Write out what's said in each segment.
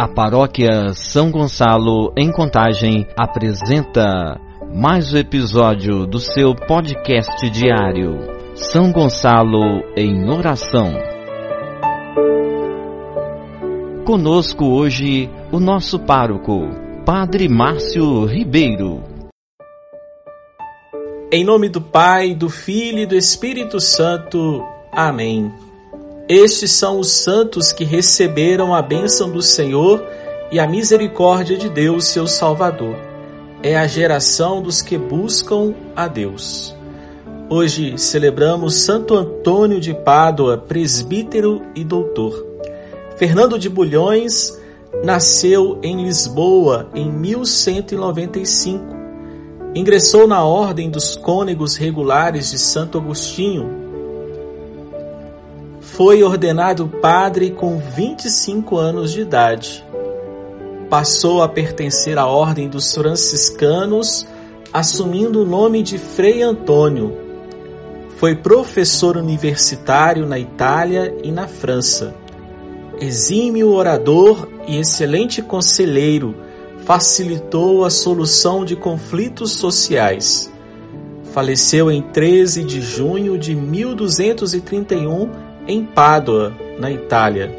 A paróquia São Gonçalo, em Contagem, apresenta mais um episódio do seu podcast diário. São Gonçalo em Oração. Conosco hoje o nosso pároco, Padre Márcio Ribeiro. Em nome do Pai, do Filho e do Espírito Santo. Amém. Estes são os santos que receberam a bênção do Senhor e a misericórdia de Deus, seu Salvador. É a geração dos que buscam a Deus. Hoje celebramos Santo Antônio de Pádua, presbítero e doutor. Fernando de Bulhões nasceu em Lisboa em 1195. Ingressou na Ordem dos Cônegos Regulares de Santo Agostinho foi ordenado padre com 25 anos de idade. Passou a pertencer à Ordem dos Franciscanos, assumindo o nome de Frei Antônio. Foi professor universitário na Itália e na França. Exímio orador e excelente conselheiro, facilitou a solução de conflitos sociais. Faleceu em 13 de junho de 1231 em Pádua, na Itália.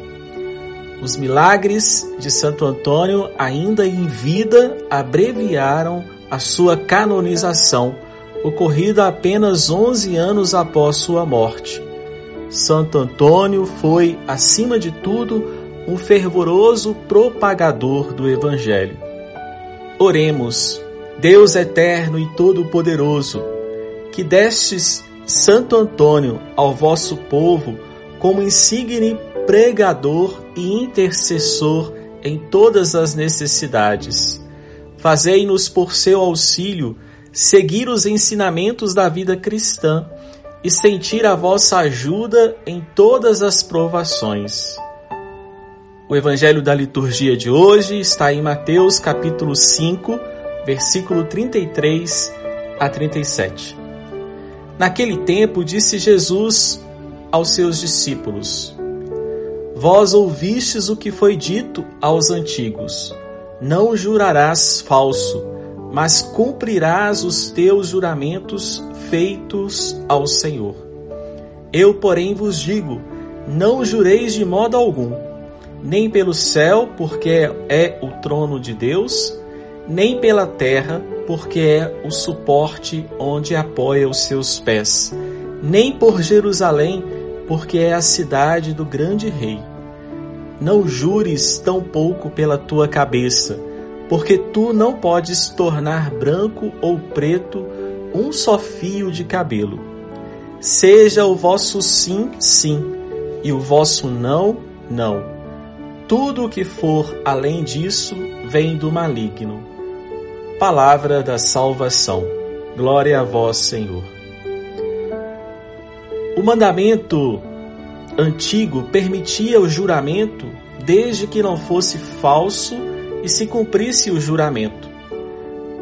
Os milagres de Santo Antônio, ainda em vida, abreviaram a sua canonização, ocorrida apenas 11 anos após sua morte. Santo Antônio foi, acima de tudo, um fervoroso propagador do Evangelho. Oremos, Deus eterno e todo-poderoso, que destes Santo Antônio ao vosso povo como insigne pregador e intercessor em todas as necessidades. Fazei-nos por seu auxílio seguir os ensinamentos da vida cristã e sentir a vossa ajuda em todas as provações. O evangelho da liturgia de hoje está em Mateus capítulo 5, versículo 33 a 37. Naquele tempo disse Jesus aos seus discípulos: Vós ouvistes o que foi dito aos antigos: Não jurarás falso, mas cumprirás os teus juramentos feitos ao Senhor. Eu, porém, vos digo: não jureis de modo algum, nem pelo céu, porque é o trono de Deus, nem pela terra, porque é o suporte onde apoia os seus pés, nem por Jerusalém, porque é a cidade do grande rei. Não jures tão pouco pela tua cabeça, porque tu não podes tornar branco ou preto um só fio de cabelo. Seja o vosso sim, sim, e o vosso não, não. Tudo o que for além disso vem do maligno. Palavra da salvação. Glória a vós, Senhor. O mandamento antigo permitia o juramento desde que não fosse falso e se cumprisse o juramento.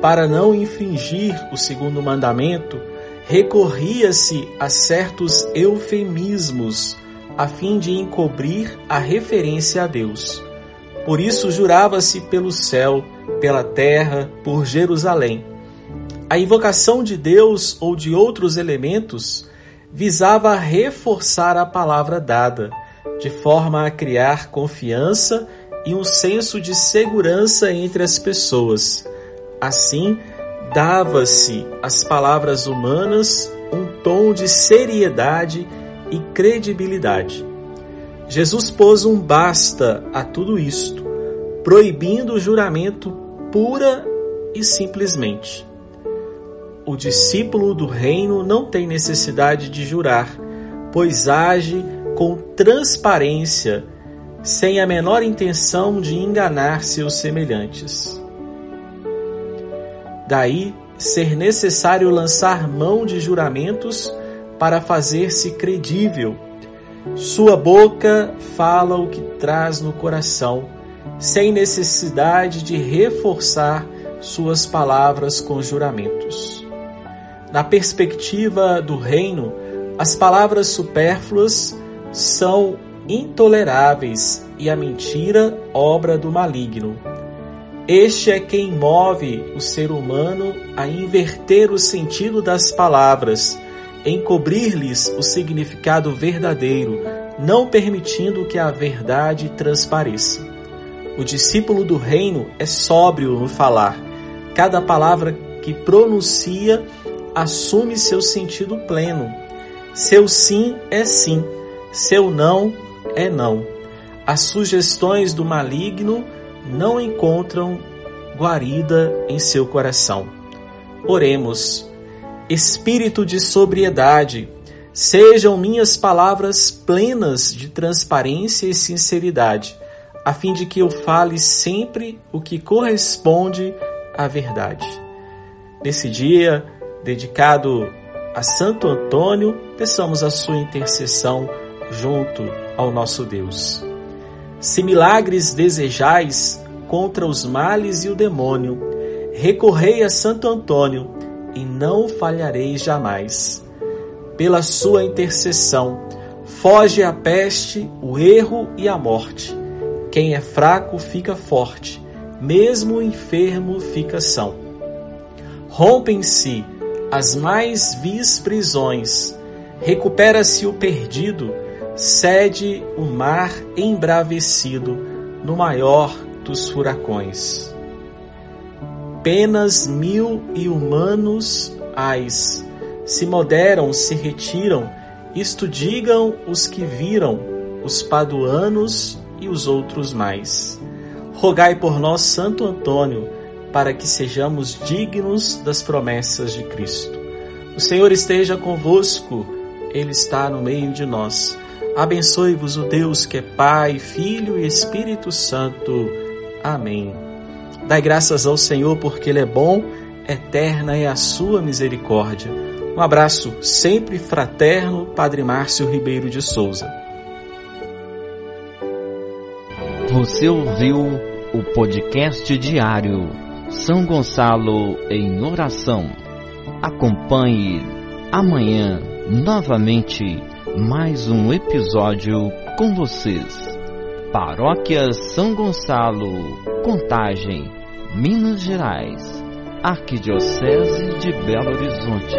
Para não infringir o segundo mandamento, recorria-se a certos eufemismos a fim de encobrir a referência a Deus. Por isso jurava-se pelo céu, pela terra, por Jerusalém. A invocação de Deus ou de outros elementos visava reforçar a palavra dada, de forma a criar confiança e um senso de segurança entre as pessoas. Assim, dava-se às palavras humanas um tom de seriedade e credibilidade. Jesus pôs um basta a tudo isto, proibindo o juramento pura e simplesmente. O discípulo do reino não tem necessidade de jurar, pois age com transparência, sem a menor intenção de enganar seus semelhantes. Daí ser necessário lançar mão de juramentos para fazer-se credível. Sua boca fala o que traz no coração, sem necessidade de reforçar suas palavras com juramentos. Na perspectiva do reino, as palavras supérfluas são intoleráveis e a mentira obra do maligno. Este é quem move o ser humano a inverter o sentido das palavras, encobrir-lhes o significado verdadeiro, não permitindo que a verdade transpareça. O discípulo do reino é sóbrio no falar. Cada palavra que pronuncia assume seu sentido pleno. Seu sim é sim, seu não é não. As sugestões do maligno não encontram guarida em seu coração. Oremos. Espírito de sobriedade, sejam minhas palavras plenas de transparência e sinceridade, a fim de que eu fale sempre o que corresponde à verdade. Nesse dia, dedicado a Santo Antônio, peçamos a sua intercessão junto ao nosso Deus. Se milagres desejais contra os males e o demônio, recorrei a Santo Antônio e não falhareis jamais. Pela sua intercessão, foge a peste, o erro e a morte. Quem é fraco fica forte, mesmo o enfermo fica são. Rompem-se as mais vis prisões, recupera-se o perdido, cede o mar embravecido no maior dos furacões. Penas mil e humanos ais se moderam, se retiram, isto digam os que viram, os paduanos e os outros mais. Rogai por nós, Santo Antônio, para que sejamos dignos das promessas de Cristo. O Senhor esteja convosco, Ele está no meio de nós. Abençoe-vos o Deus que é Pai, Filho e Espírito Santo. Amém. Dai graças ao Senhor porque Ele é bom, eterna é a sua misericórdia. Um abraço sempre fraterno, Padre Márcio Ribeiro de Souza. Você ouviu o podcast diário São Gonçalo em Oração. Acompanhe amanhã novamente mais um episódio com vocês. Paróquia São Gonçalo, Contagem, Minas Gerais, Arquidiocese de Belo Horizonte.